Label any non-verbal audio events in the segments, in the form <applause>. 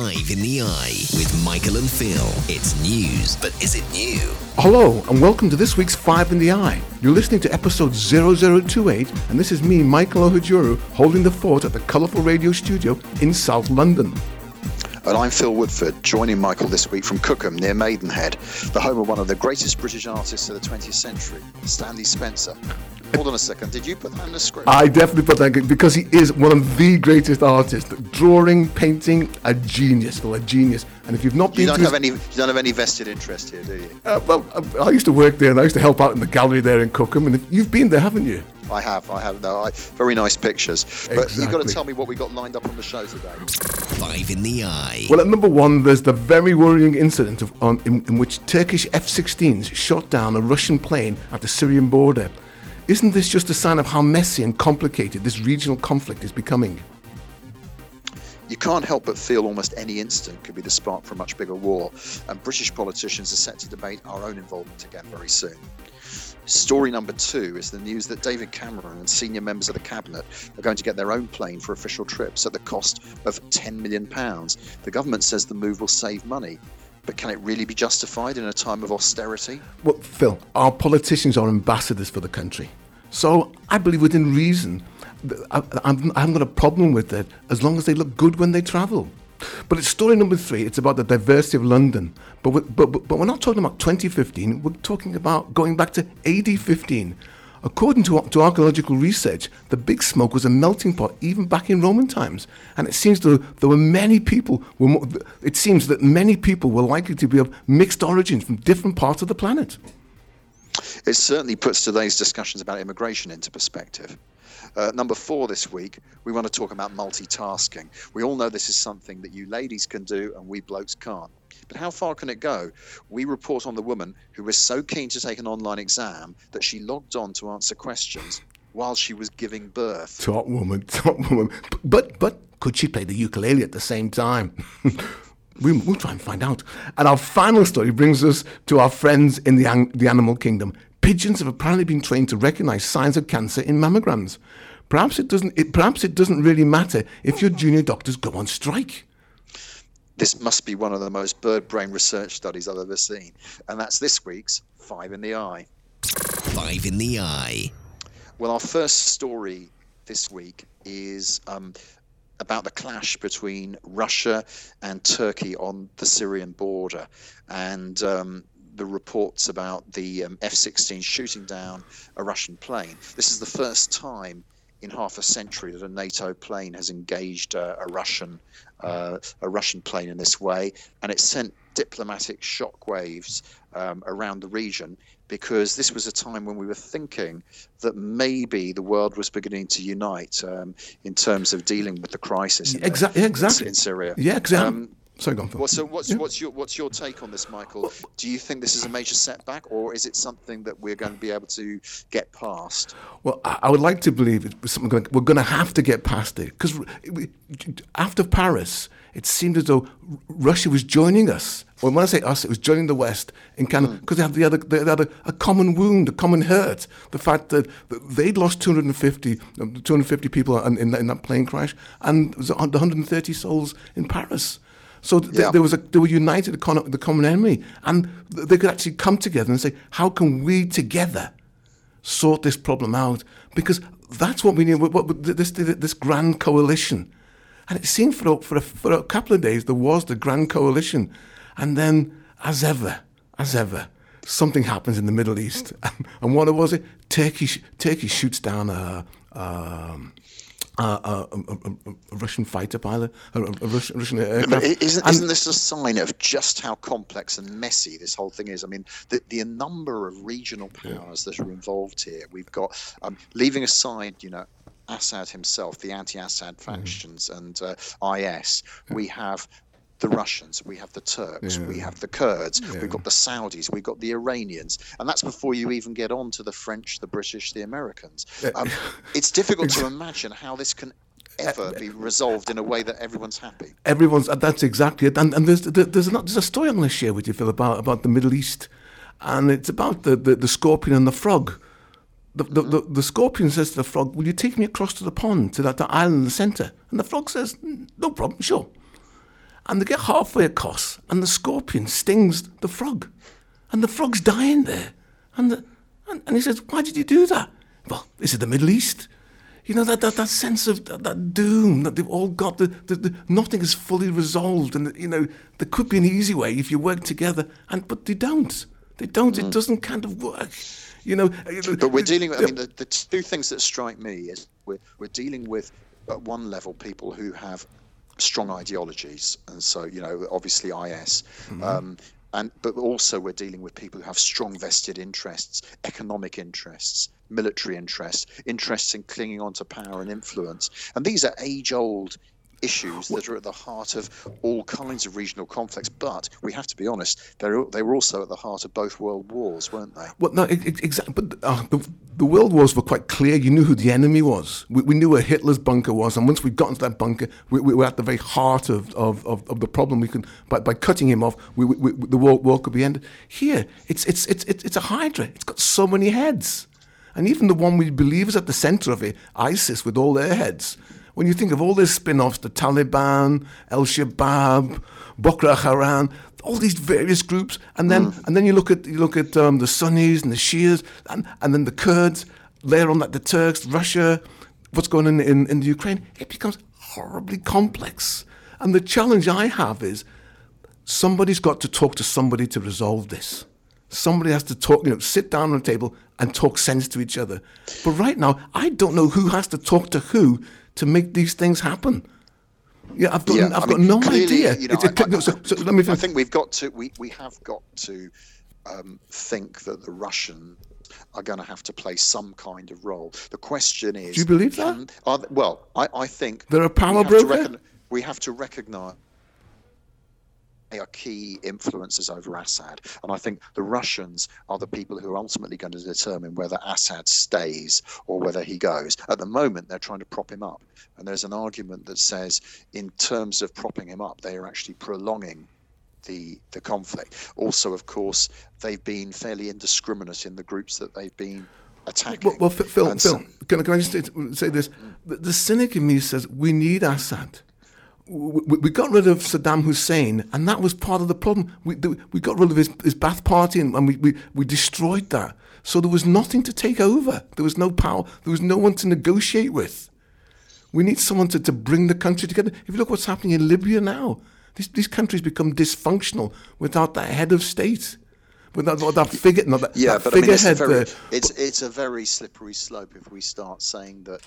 Five in the Eye with Michael and Phil. It's news, but is it new? Hello, and welcome to this week's Five in the Eye. You're listening to episode 0028, and this is me, Michael Ohajuru, holding the fort at the Colourful Radio Studio in South London. And I'm Phil Woodford, joining Michael this week from Cookham near Maidenhead, the home of one of the greatest British artists of the 20th century, Stanley Spencer. Hold on a second, did you put that in the script? I definitely put that because he is one of the greatest artists. Drawing, painting, a genius, Phil, a genius. And if you've not been you don't to have his- any, you don't have any vested interest here, do you? uh, well, I I used to work there, and I used to help out in the gallery there in Cookham. And if, you've been there, haven't you? I have, I have. No, I, very nice pictures. But you've got to tell me what we got lined up on the show today. Five in the Eye. Well, at number one, there's the very worrying incident of, on, in, in which Turkish F-16s shot down a Russian plane at the Syrian border. Isn't this just a sign of how messy and complicated this regional conflict is becoming? You can't help but feel almost any incident could be the spark for a much bigger war, and British politicians are set to debate our own involvement again very soon. Story number two is the news that David Cameron and senior members of the cabinet are going to get their own plane for official trips at the cost of £10 million. The government says the move will save money, but can it really be justified in a time of austerity? Well, Phil, our politicians are ambassadors for the country. So I believe within reason, I, I'm, I haven't got a problem with it as long as they look good when they travel. But it's story number three. It's about the diversity of London. But, we, but, but, we're not talking about 2015. We're talking about going back to AD 15. According to, to archaeological research, the Big Smoke was a melting pot even back in Roman times. And it seems that there were many people. Were mo- it seems that many people were likely to be of mixed origins from different parts of the planet. It certainly puts today's discussions about immigration into perspective. Uh, number four this week, we want to talk about multitasking. We all know this is something that you ladies can do and we blokes can't. But how far can it go? We report on the woman who was so keen to take an online exam that she logged on to answer questions while she was giving birth. Top woman, top woman. But but could she play the ukulele at the same time? <laughs> we, we'll try and find out. And our final story brings us to our friends in the, the animal kingdom. Pigeons have apparently been trained to recognize signs of cancer in mammograms. Perhaps it doesn't. It, perhaps it doesn't really matter if your junior doctors go on strike. This must be one of the most bird brain research studies I've ever seen. And that's this week's Five in the Eye. Five in the Eye. Well, our first story this week is um, about the clash between Russia and Turkey on the Syrian border, and um, the reports about the um, F-16 shooting down a Russian plane. This is the first time in half a century that a NATO plane has engaged uh, a Russian uh, a Russian plane in this way, and it sent diplomatic shockwaves um, around the region because this was a time when we were thinking that maybe the world was beginning to unite um, in terms of dealing with the crisis in, Exa- yeah, exactly. in Syria. Yeah, exactly. Um, Sorry, go on, well, so what's Yeah. what's your what's your take on this, Michael? Do you think this is a major setback, or is it something that we're going to be able to get past? Well, I would like to believe it was something like we're going to have to get past it because after Paris, it seemed as though Russia was joining us. Well, when I say us, it was joining the West in of because they had the other they had a, a common wound, a common hurt. The fact that they'd lost 250, um, 250 people in, in, that- in that plane crash, and it was 130 souls in Paris. So th- Yeah. there was a they were united, the common, the common enemy, and th- they could actually come together and say, how can we together sort this problem out because that's what we need. What, what, this this grand coalition, and it seemed for a, for a, for a couple of days there was the grand coalition, and then as ever, as ever, something happens in the Middle East, <laughs> and what was it? Turkey Turkey shoots down a. Um, a, a, a, Russian fighter pilot, a, a Russian, Russian aircraft. But isn't, isn't this a sign of just how complex and messy this whole thing is? I mean, the, the number of regional powers that are involved here. We've got, um, leaving aside, you know, Assad himself, the anti-Assad Mm-hmm. factions, and uh, IS, we have the Russians, we have the Turks, we have the Kurds, we've got the Saudis, we've got the Iranians, and that's before you even get on to the French, the British, the Americans. Um, it's difficult to imagine how this can eh, ever eh, be resolved in a way that everyone's happy. Everyone's uh, that's exactly it. And, and there's there's a, there's a story I'm going to share with you, Phil, about about the Middle East, and it's about the, the, the scorpion and the frog. The, the, mm-hmm. the, the scorpion says to the frog, "Will you take me across to the pond to that, that island in the centre?" And the frog says, "No problem, sure." And they get halfway across, and the scorpion stings the frog, and the frog's dying there, and the, and, and he says, "Why did you do that?" Well, this is the Middle East. You know that that, that sense of that, that doom that they've all got. The, the, the nothing is fully resolved, and you know there could be an easy way if you work together, and but they don't. They don't. It hmm. doesn't kind of work. You know. Uh, but we're dealing. with I mean, the, the two things that strike me is we're we're dealing with at one level people who have strong ideologies, and so you know, obviously IS. Um, and but also we're dealing with people who have strong vested interests, economic interests, military interests, interests in clinging on to power and influence, and these are age-old issues that are at the heart of all kinds of regional conflicts. But we have to be honest; they were also at the heart of both world wars, weren't they? Well, no, exactly. But uh, the, the world wars were quite clear. You knew who the enemy was. We, we knew where Hitler's bunker was, and once we got into that bunker, we, we were at the very heart of, of, of, of the problem. We could by, by cutting him off, we, we, the war, war could be ended. Here, it's it's it's it's it's a hydra. It's got so many heads, and even the one we believe is at the center of it, ISIS, with all their heads. When you think of all these spin-offs, the Taliban, El Shabaab, Boko Haram, all these various groups, and then and then you look at you look at um, the Sunnis and the Shias, and, and then the Kurds. Later on, that the Turks, Russia, what's going on in, in the Ukraine, it becomes horribly complex. And the challenge I have is somebody's got to talk to somebody to resolve this. Somebody has to talk, you know, sit down on a table and talk sense to each other. But right now, I don't know who has to talk to who to make these things happen. Yeah, I've got, Yeah, I've I got mean, no clearly, idea. you know, It's I- so, so let me I think we've got to we, we have got to um, think that the Russians are going to have to play some kind of role. The question is, Do you believe that? can- are th- well, I, I think there are power we have broker? recogn- we have to recognise they are key influences over Assad, and I think the Russians are the people who are ultimately going to determine whether Assad stays or whether he goes. At the moment, they're trying to prop him up, and there's an argument that says, in terms of propping him up, they are actually prolonging the the conflict. Also, of course, they've been fairly indiscriminate in the groups that they've been attacking. Well, well Phil, Phil, so- Phil can, can I just say- say this? The, the cynic in me says we need Assad. We, got rid of Saddam Hussein, and that was part of the problem. We, we got rid of his, his Ba'ath Party, and, and we, we, we destroyed that. So there was nothing to take over. There was no power. There was no one to negotiate with. We need someone to, to bring the country together. If you look what's happening in Libya now, these, these countries become dysfunctional without that head of state, without, without that figure, not that, yeah, that but I mean, it's very, it's, it's a very slippery slope if we start saying that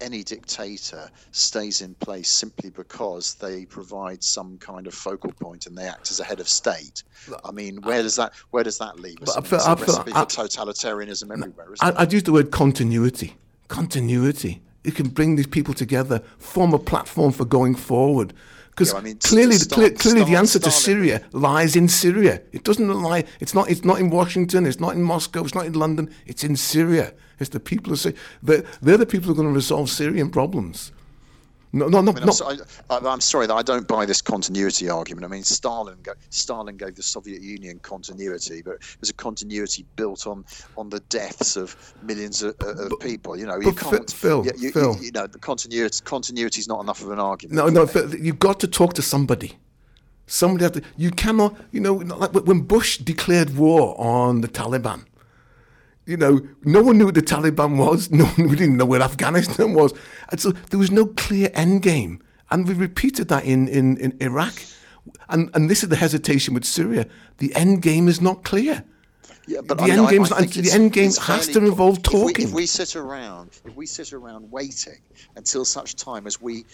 any dictator stays in place simply because they provide some kind of focal point and they act as a head of state. I mean, where does that where does that leave us? But I feel- it's I a feel- I- totalitarianism everywhere, isn't I, it? I'd use the word continuity. Continuity. It can bring these people together, form a platform for going forward. Because Yeah, I mean, clearly, Stal- clear, clearly, the answer to Syria lies in Syria. It doesn't lie. It's not. It's not in Washington. It's not in Moscow. It's not in London. It's in Syria. It's the people who say they're, they're the people who are going to resolve Syrian problems. No, no, no, I mean, I'm, no. so, I, I- I'm sorry that I don't buy this continuity argument. I mean, Stalin, Stalin gave the Soviet Union continuity, but it was a continuity built on on the deaths of millions of, of people. You know, you can't. Phil, you, you, Phil. you know, the continuity continuity is not enough of an argument. No, no, Phil, you've got to talk to somebody. Somebody to, you cannot, you know, like when Bush declared war on the Taliban, you know, no one knew what the Taliban was. <laughs> No one, we didn't know where Afghanistan was. And so there was no clear end game. And we repeated that in, in, in Iraq. And, and this is the hesitation with Syria. The end game is not clear. Yeah, but the I end I- game's I not- the end game has to involve if we- talking. If we, sit around, if we sit around waiting until such time as we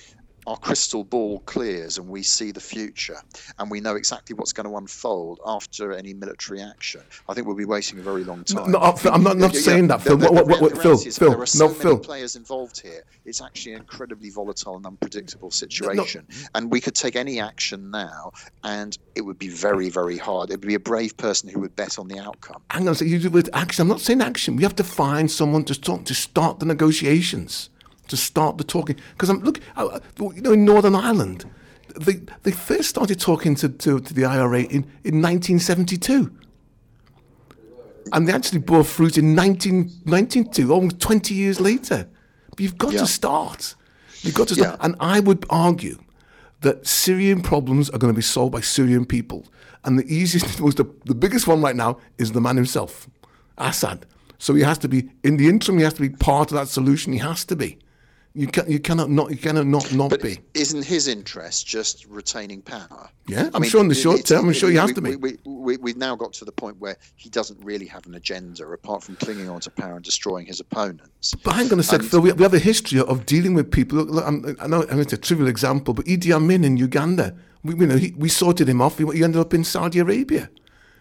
our crystal ball clears and we see the future and we know exactly what's going to unfold after any military action, I think we'll be waiting a very long time. no, I'm- I'm not- not Yeah, yeah, saying that, the- Phil. the- What- the what- what- reality Phil, Phil, there are so no, many Phil. players involved here. It's actually an incredibly volatile and unpredictable situation, and we could take any action now, and it would be very, very hard. It would be a brave person who would bet on the outcome. I'm going to say you do with action. I'm not saying action. We have to find someone to talk to start the negotiations, to start the talking. Because I'm look, I- you know, in Northern Ireland, they they first started talking to, to, to the IRA in, in 1972, and they actually bore fruit in 1992, almost 20 years later. But you've got Yeah. to start. You've got to start. Yeah. And I would argue that Syrian problems are going to be solved by Syrian people. And the easiest, <laughs> most, the, the biggest one right now is the man himself, Assad. So he has to be, in the interim, he has to be part of that solution. He has to be. You can you cannot not you cannot not not but be. Isn't his interest just retaining power? Yeah, I'm sure in the short term, I'm sure he has to be. We, we, we, have now got to the point where he doesn't really have an agenda apart from clinging on to power and destroying his opponents. But hang on a sec, Phil. We, we have a history of dealing with people. Look, I'm, I know it's a trivial example, but Idi Amin in Uganda, we, you know, he, we sorted him off. He, he ended up in Saudi Arabia.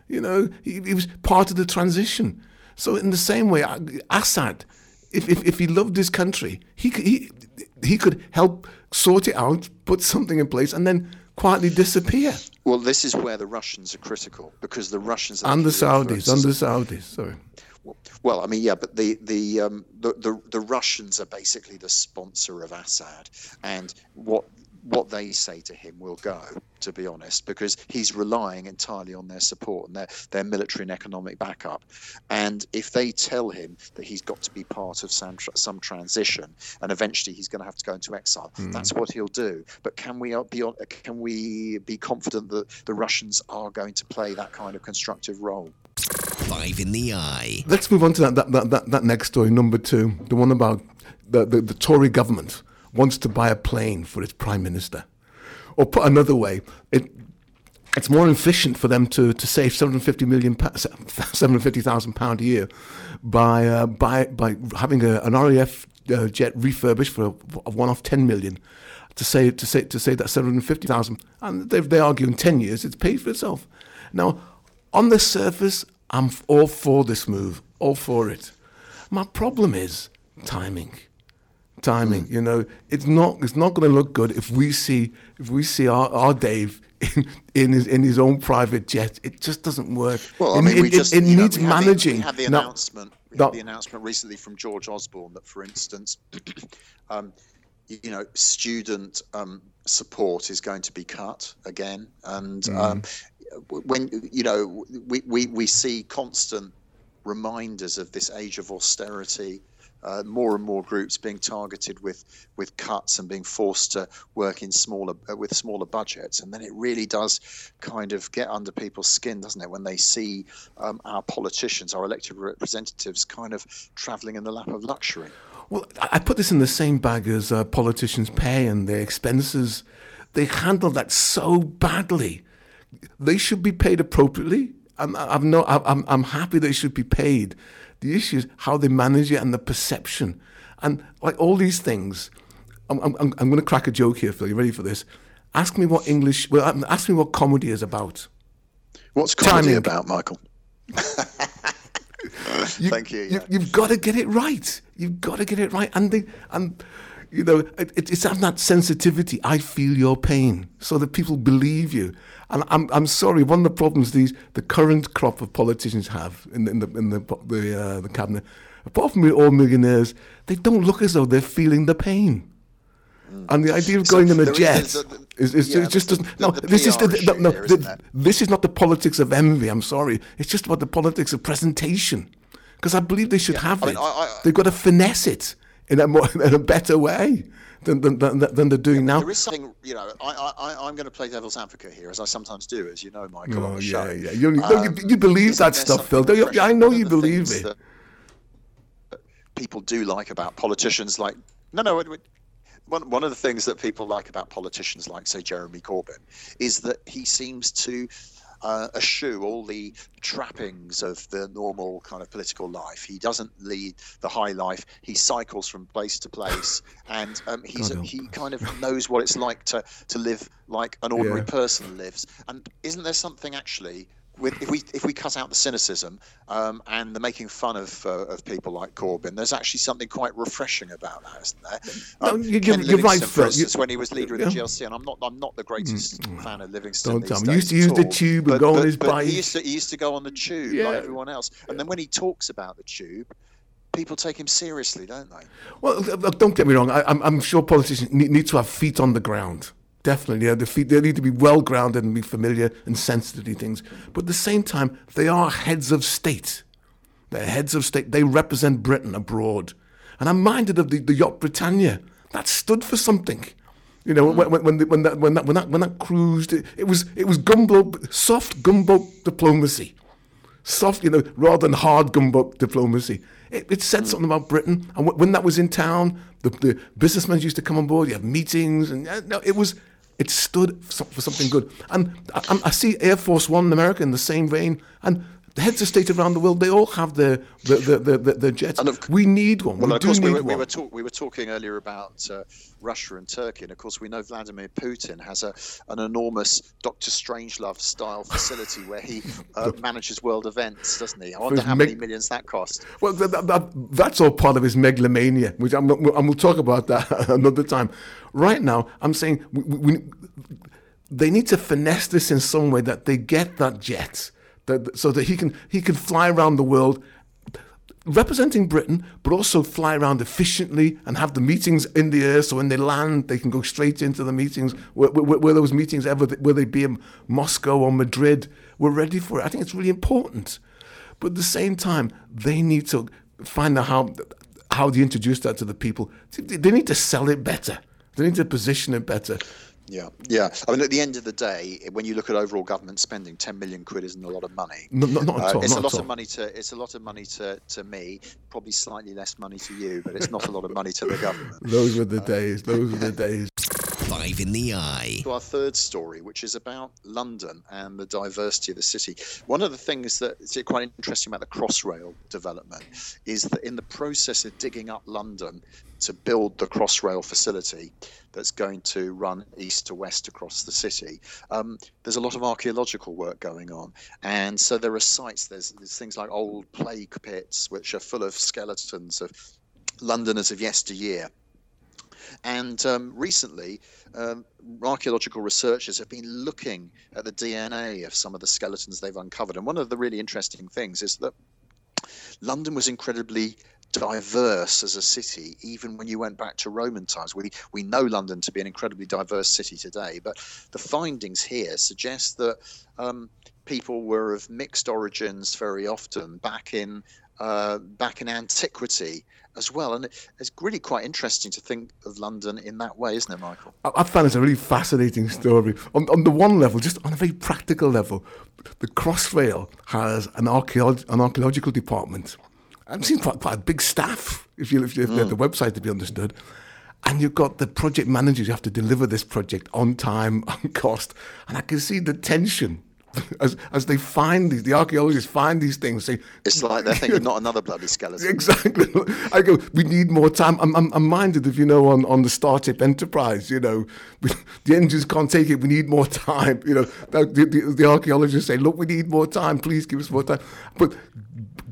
You know, he, he was part of the transition. So in the same way, Assad if, if, if he loved his country, he could, he, he could help sort it out, put something in place, and then quietly disappear. Well, this is where the Russians are critical because the Russians and the Saudis, and the Saudis. Sorry. Well, I mean, yeah, but the the, um, the the the Russians are basically the sponsor of Assad, and what what they say to him will go, to be honest, because he's relying entirely on their support and their, their military and economic backup. And if they tell him that he's got to be part of some, some transition and eventually he's going to have to go into exile, mm. that's what he'll do. But can we be can we be confident that the Russians are going to play that kind of constructive role? Five in the eye. Let's move on to that that, that, that, that next story, number two, the one about the, the, the Tory government wants to buy a plane for its prime minister. Or put another way, it, it's more efficient for them to, to save 750 million, <laughs> 750,000 pound a year by, uh, by, by having a, an RAF uh, jet refurbished for a, a one-off 10 million to say, to say, to say that 750,000, and they, they argue in 10 years it's paid for itself. Now, on the surface, I'm all for this move, all for it. My problem is timing timing. You know, it's not it's not going to look good if we see if we see our, our Dave <laughs> in, in his in his own private jet. It just doesn't work. Well, I mean, it, we just, it, it needs know, we managing. Had the, we had the now, announcement. We had the announcement recently from George Osborne that, for instance, <clears throat> um, you know, student um, support is going to be cut again, and mm. um, when you know we, we we see constant reminders of this age of austerity uh, more and more groups being targeted with with cuts and being forced to work in smaller uh, with smaller budgets, and then it really does kind of get under people's skin, doesn't it, when they see um, our politicians, our elected representatives, kind of travelling in the lap of luxury. Well, I put this in the same bag as uh, politicians' pay and their expenses. They handle that so badly. They should be paid appropriately. I'm, I'm, I'm, I'm happy they should be paid. The issue is how they manage it and the perception. And like all these things, I'm, I'm, I'm going to crack a joke here, Phil. You ready for this? Ask me what English, well, um, ask me what comedy is about. What's comedy Timing. about, Michael? <laughs> you, Thank you. Yeah. You, have got to get it right. You've got to get it right. And, they, and you know, it, it's having that sensitivity. I feel your pain, so that people believe you. And I'm, I'm sorry, one of the problems these the current crop of politicians have in the in the in the the, uh, the cabinet, apart from all millionaires, they don't look as though they're feeling the pain. Mm. And the idea of so going in a jet is, is, is yeah, just doesn't. No, the this is the, no, no the, this is not the politics of envy. I'm sorry. It's just about the politics of presentation. Because I believe they should yeah, have I mean, it. I, I, They've got to finesse it in a more <laughs> in a better way than, than, than, than they're doing yeah, now. There is something, you know, I, I, I'm going to play devil's advocate here, as I sometimes do, as you know, Michael. Oh, yeah, show. yeah. You, um, you, you believe that stuff, Phil. You, I know you believe it. People do like about politicians like, no, no, one, one of the things that people like about politicians like, say, Jeremy Corbyn, is that he seems to uh, eschew all the trappings of the normal kind of political life. He doesn't lead the high life. He cycles from place to place, and um, he's a, he kind of knows what it's like to to live like an ordinary yeah. person lives. And isn't there something actually with, if we if we cut out the cynicism um, and the making fun of uh, of people like Corbyn, there's actually something quite refreshing about that, isn't there? Um, no, you, Ken you're right, for instance, when he was leader of the GLC, and I'm not I'm not the greatest mm. fan of Livingstone. Don't tell me. He used to use the tube and go but, on his bike. He used, to, he used to go on the tube yeah. like everyone else, and then when he talks about the tube, people take him seriously, don't they? Well, don't get me wrong. I, am sure politicians need, need, to have feet on the ground. Definitely, yeah. The they need to be well grounded and be familiar and sensitive to things. But at the same time, they are heads of state. They're heads of state. They represent Britain abroad. And I'm minded of the, the yacht Britannia. That stood for something. You know, when when when, the, when that when that when that when that cruised, it, it was it was gunboat soft gunboat diplomacy, soft you know rather than hard gunboat diplomacy. It, it said something about Britain, and wh- when that was in town, the, the businessmen used to come on board. You have meetings, and uh, no, it was it stood for, something good. And I, I see Air Force One in America in the same vein, and. The heads of state around the world, they all have their their, their, their, their, jets. Of- we need one. Well, we of do course, need we were, we, were talk, we were talking earlier about uh, Russia and Turkey, and of course, we know Vladimir Putin has a an enormous Doctor Strangelove style facility where he uh, <laughs> manages world events, doesn't he? I wonder how many millions that cost. Well, that, that, that, that's all part of his megalomania, which I'm, and we'll talk about that <laughs> another time. Right now, I'm saying we, we, we- they need to finesse this in some way that they get that jet, that, so that he can he can fly around the world, representing Britain, but also fly around efficiently and have the meetings in the air. So when they land, they can go straight into the meetings. Where, those meetings ever, will they be in Moscow or Madrid? We're ready for it. I think it's really important. But at the same time, they need to find out how how they introduce that to the people. They need to sell it better. They need to position it better. Yeah, yeah. I mean, at the end of the day, when you look at overall government spending, 10 million quid isn't a lot of money. No, no, not at Uh, all. it's not a lot of money to it's a lot of money to, to me, probably slightly less money to you, but it's not a lot of money to the government. <laughs> Those were the days. Those were the days. In the eye. to our third story, which is about London and the diversity of the city. One of the things that's quite interesting about the Crossrail development is that in the process of digging up London to build the Crossrail facility that's going to run east to west across the city, um, there's a lot of archaeological work going on. And so there are sites, there's, there's things like old plague pits, which are full of skeletons of Londoners of yesteryear. And um, recently, um, archaeological researchers have been looking at the DNA of some of the skeletons they've uncovered. And one of the really interesting things is that London was incredibly diverse as a city, even when you went back to Roman times. We we know London to be an incredibly diverse city today, but the findings here suggest that um, people were of mixed origins very often back in uh, back in antiquity as well. And it's really quite interesting to think of London in that way, isn't it, Michael? I, found it's a really fascinating story. On, on the one level, just on a very practical level, the Crossrail has an, archaeolog- an archaeological department. I've seen quite, quite a big staff, if you if you have the website to be understood. And you've got the project managers, you have to deliver this project on time, <laughs> on cost. And I can see the tension <laughs> as, as they find these, the archaeologists find these things, say, It's like they're thinking, not another bloody <laughs> skeleton. Exactly. <laughs> I go, we need more time. I'm, I'm, I'm minded if you know on, on the Starship Enterprise, you know, we, the engines can't take it. We need more time. You know, the, the, the archaeologists say, look, we need more time. Please give us more time. But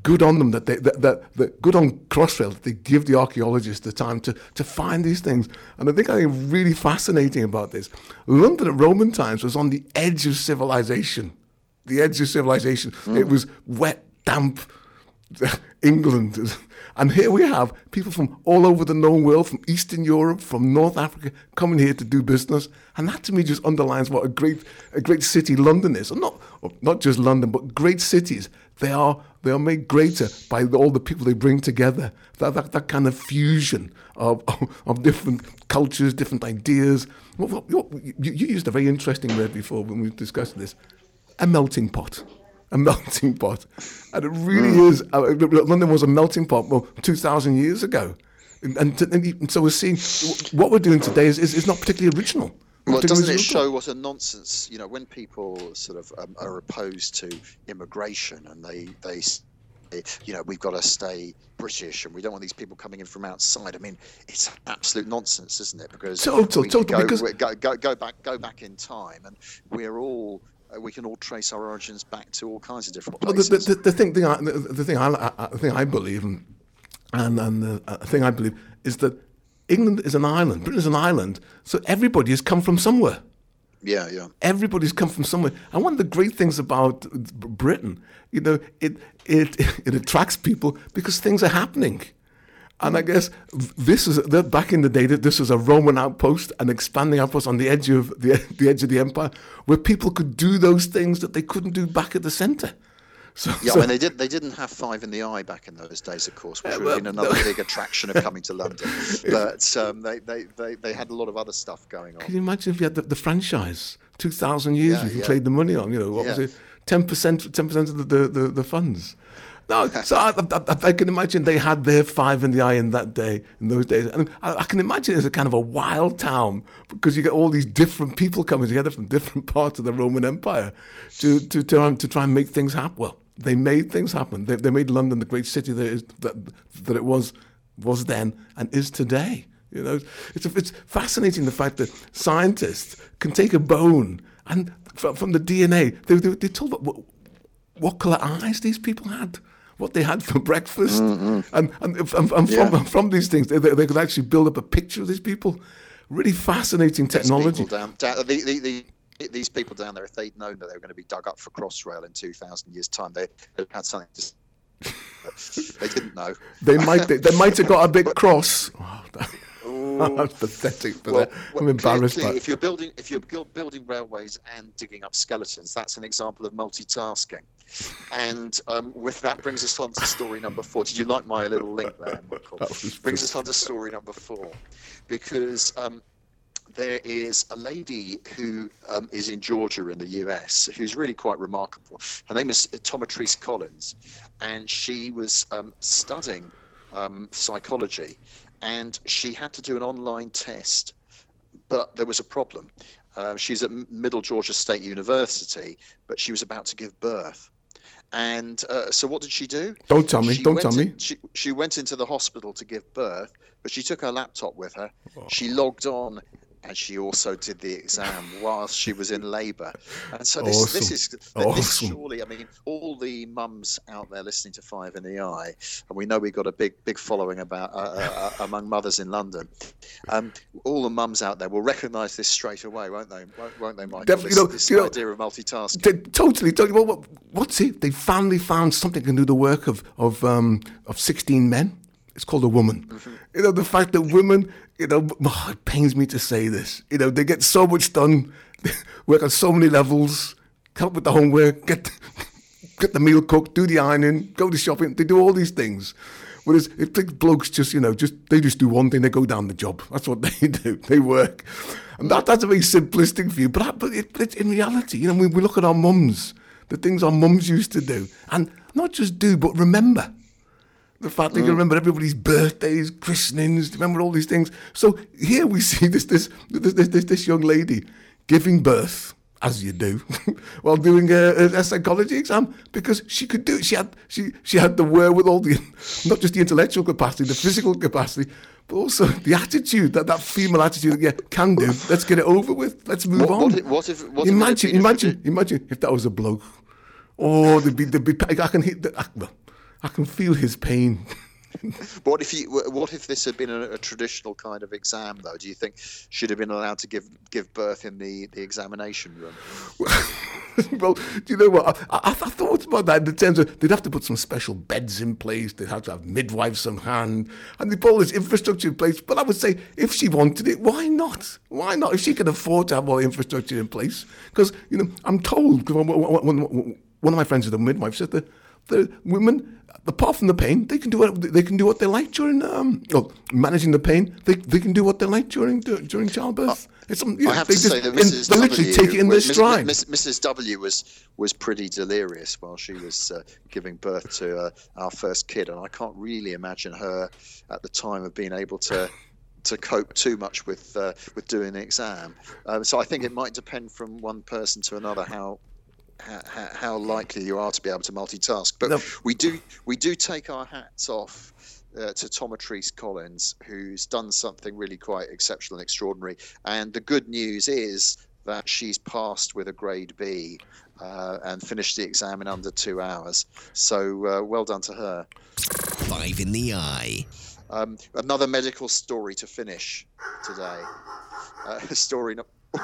good on them that they, that, that, that good on Crossrail that they give the archaeologists the time to, to find these things. And I think I think really fascinating about this. London at Roman times was on the edge of civilization. The edge of civilization. It hmm. was wet, damp, <laughs> England. And here we have people from all over the known world, from Eastern Europe, from North Africa, coming here to do business. And that to me just underlines what a great, a great city London is. And not, not just London, but great cities. They are, they are made greater by all the people they bring together. That, that, that kind of fusion of, <laughs> of, different cultures, different ideas. You used a very interesting word before when we discussed this a melting pot. A melting pot. And it really is. Uh, London was a melting pot, well, 2,000 years ago. And, and, and so we're seeing what we're doing today is, is, is not particularly original. Well, doesn't it show what a nonsense? You know, when people sort of um, are opposed to immigration and they they, you know, we've got to stay British and we don't want these people coming in from outside. I mean, it's absolute nonsense, isn't it? Because Total, total, go, because- go, go go back go back in time and we're all. Uh, We can all trace our origins back to all kinds of different places. Well, the, the, the, the thing, thing I, the, the thing I, I, the thing I believe, and and, and the uh, thing I believe is that England is an island, Britain is an island, so everybody has come from somewhere. yeah, yeah. Everybody's come from somewhere. And one of the great things about Britain, you know, it it <laughs> it attracts people because things are happening. And I guess this is that back in the day that this was a Roman outpost, an expanding outpost on the edge of the, <laughs> the edge of the empire, where people could do those things that they couldn't do back at the center. So, Yeah, so- I mean they did. They didn't have five in the eye back in those days, of course, which Yeah, would have been another big attraction of <laughs> coming to London. But um, they, they, they, they had a lot of other stuff going on. Can you imagine if you had the, the franchise, 2,000 years Yeah, can yeah. trade the money on, you know, what was it, 10%, 10% of the, the, the, the funds. No, so I, I, I can imagine they had their five in the eye in that day, in those days. And I, I can imagine it's a kind of a wild town because you get all these different people coming together from different parts of the Roman Empire to, to, to, um, to try and make things happen. Well, they made things happen. They, they made London the great city that, it is, that, that it was, was then and is today. You know, it's, it's fascinating the fact that scientists can take a bone and from, from the DNA, they, they, they told what, what colour eyes these people had, what they had for breakfast, mm, mm. and, and, and, and from, Yeah. from these things, they, they could actually build up a picture of these people. Really fascinating technology. down, down, the, the, the, these people down there, if they'd known that they were going to be dug up for Crossrail in 2,000 years' time, they would have had something to. they didn't know. They might they, they might have got a bit <laughs> cross. That- that's pathetic. But Well, well, I'm embarrassed. clearly, by if you're building if you're building railways and digging up skeletons, that's an example of multitasking. And um, with that brings us on to story number four. Did you like my little link there, <laughs> Michael? That brings us on to story number four, because um, there is a lady who um, is in Georgia in the US who's really quite remarkable. Her name is Tomatrice Collins, and she was um, studying um, psychology, and she had to do an online test, but there was a problem. Uh, she's at Middle Georgia State University, but she was about to give birth. And uh, so, what did she do? Don't tell me, She don't tell in- me. She, she went into the hospital to give birth, but she took her laptop with her. Oh. She logged on, and she also did the exam whilst she was in labour. And so this, this Awesome. is this Awesome. surely. I mean, all the mums out there listening to Five in the Eye, and we know we've got a big big following about uh, uh, uh, among mothers in London. Um, all the mums out there will recognise this straight away, won't they? Won't, won't they, Michael? Definitely, This, you know- this you know- idea of multitasking. They- totally, totally. Well, what, what's it? They finally found something that can do the work of of um, of sixteen men. It's called a woman. Mm-hmm. You know, the fact that women, you know, oh, it pains me to say this. You know, they get so much done, <laughs> work on so many levels, help with the homework, get <laughs> get the meal cooked, do the ironing, go to shopping. They do all these things. Whereas if the blokes just, you know, just they just do one thing, they go down the job. That's what <laughs> they do. They work, and that that's a very simplistic view. But I- but, it, but it's in reality, you know, we, we look at our mums, the things our mums used to do, and not just do, but remember. The fact that you mm. remember everybody's birthdays, christenings, remember all these things. So here we see this this this this, this, this young lady giving birth, as you do, <laughs> while doing a, a, psychology exam because she could do it. She had she she had the wherewithal, the <laughs> not just the intellectual capacity, the physical capacity, but also the attitude that that female attitude. that, Yeah, can do. Let's get it over with. Let's move What- on. what if- what if- what if imagine, a imagine, imagine if that was a bloke. Oh, there'd be, there'd be, I can hit the, well, I can feel his pain. <laughs> What if you? What if this had been a, a traditional kind of exam, though? Do you think should have been allowed to give give birth in the, the examination room? <laughs> well, do you know what? I, I, I thought about that in the terms of they'd have to put some special beds in place. They'd have to have midwives on hand, and they'd put all this infrastructure in place. But I would say, if she wanted it, why not? Why not? If she can afford to have all the infrastructure in place, because you know, I'm told because one, one, one, one of my friends is a midwife said that the women. Apart from the pain, they can do what they can do what they like during um, well, managing the pain. They, they can do what they like during during childbirth. it's some, yeah, I have to say that Mrs. literally W, take it in their stride. Mrs. W was was pretty delirious while she was uh, giving birth to uh, our first kid, and I can't really imagine her at the time of being able to to cope too much with uh, with doing the exam. Um, so I think it might depend from one person to another how. How, how likely you are to be able to multitask, but No. we do we do take our hats off uh, to Tomatrice Collins, who's done something really quite exceptional and extraordinary. And the good news is that she's passed with a grade B uh, and finished the exam in under two hours. So uh, well done to her. Five in the eye. Um, another medical story to finish today. Uh, <laughs> story. No- <laughs>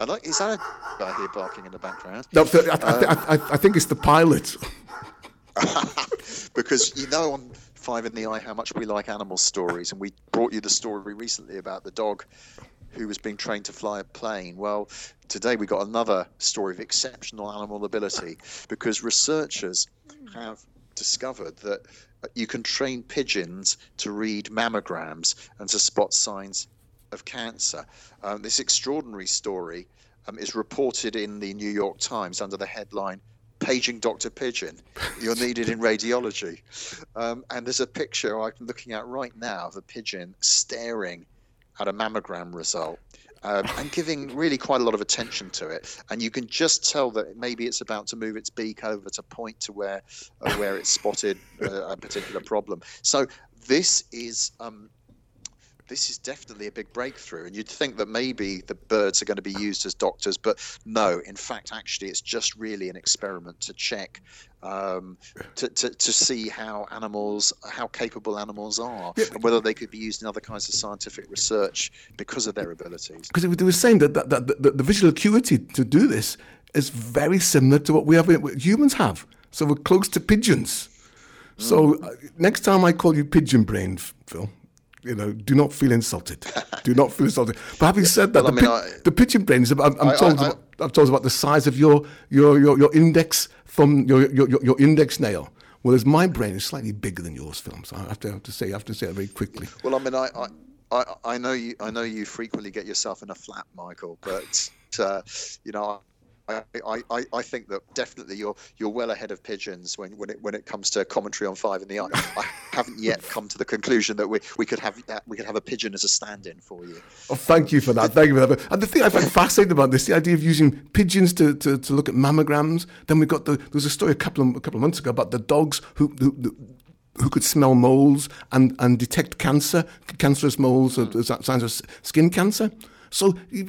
I like, is that a guy here barking in the background? No, I, I, I, um, I, I think it's the pilot. <laughs> because you know on Five in the Eye how much we like animal stories, and we brought you the story recently about the dog who was being trained to fly a plane. Well, today we got another story of exceptional animal ability because researchers have discovered that uh, you can train pigeons to read mammograms and to spot signs of cancer. Um, this extraordinary story um, is reported in the New York Times under the headline paging Dr. Pigeon. You're needed in radiology. Um, and there's a picture I'm looking at right now of a pigeon staring at a mammogram result. Um, and giving really quite a lot of attention to it, and you can just tell that maybe it's about to move its beak over to point to where uh, where it's spotted uh, a particular problem. So this is um, this is definitely a big breakthrough. And you'd think that maybe the birds are going to be used as doctors, but no, in fact, actually, it's just really an experiment to check, um, to, to, to see how animals, how capable animals are, yeah. and whether they could be used in other kinds of scientific research because of their abilities. Because they were saying that, that, that the, the visual acuity to do this is very similar to what we have what humans have. So we're close to pigeons. So mm. uh, next time I call you pigeon brain, Phil, you know, do not feel insulted. do not feel insulted. <laughs> But having said that, well, the, I mean, I, the pigeon brain is about. I'm, I, talking about, I'm talking about the size of your your your, your index from your, your your index nail. Whereas my brain is slightly bigger than yours, Phil. So I have to, have to say, I have to say it very quickly. Well, I mean, I, I, I know you, I know you frequently get yourself in a flap, Michael, but uh, you know, I, I, I think that definitely you're you're well ahead of pigeons when, when it when it comes to commentary on five in the eye. I haven't yet <laughs> come to the conclusion that we, we could have that we could have a pigeon as a stand-in for you. Oh, thank you for that. Thank you for that. And the thing I find fascinating about this, the idea of using pigeons to, to, to look at mammograms. Then we got the there was a story a couple of a couple of months ago about the dogs who, who who could smell moles and, and detect cancer, cancerous moles, mm. signs of skin cancer. So we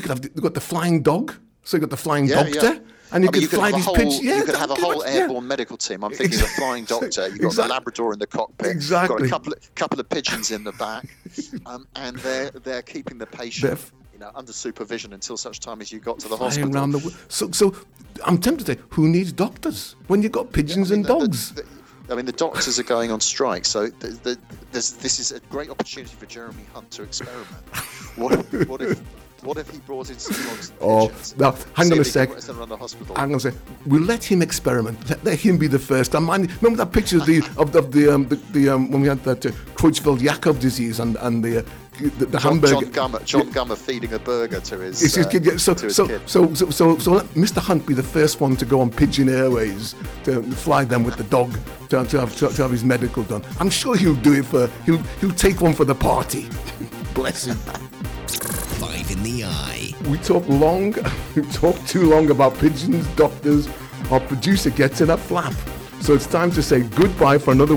could have we've got the flying dog so you got the flying yeah, doctor. Yeah. And you I mean, could fly these pigeons. Yeah, you could have a whole airborne medical team. I'm thinking exactly. the flying doctor. You've got exactly. the Labrador in the cockpit. Exactly. You've got a couple of, couple of pigeons in the back, um, and they're they're keeping the patient. you know, under supervision until such time as you got to the hospital. Around the, so, so I'm tempted to say, who needs doctors when you've got pigeons yeah, I mean, and the, dogs? The, the, I mean, the doctors are going on strike, so this is a great opportunity for Jeremy Hunt to experiment. What, what if what if he brought in some? Oh, now hang on a sec. Hang on a sec. We'll let him experiment. Let, let him be the first. I mind, remember that picture of the <laughs> of the, of the, um, the, the um, when we had that uh, Creutzfeldt-Jakob disease and and the. Uh, the, the John, hamburger. John Gummer, John Gummer feeding a burger to his, uh, kid. Yeah, so, to his so, kid. So, so, so, so, let Mr. Hunt be the first one to go on Pigeon Airways to fly them with the dog to, to, have, to, to have his medical done. I'm sure he'll do it for. He'll he'll take one for the party. <laughs> Bless him in the eye. We talk long, <laughs> we talk too long about pigeons, doctors. Our producer gets in a flap. So it's time to say goodbye for another week.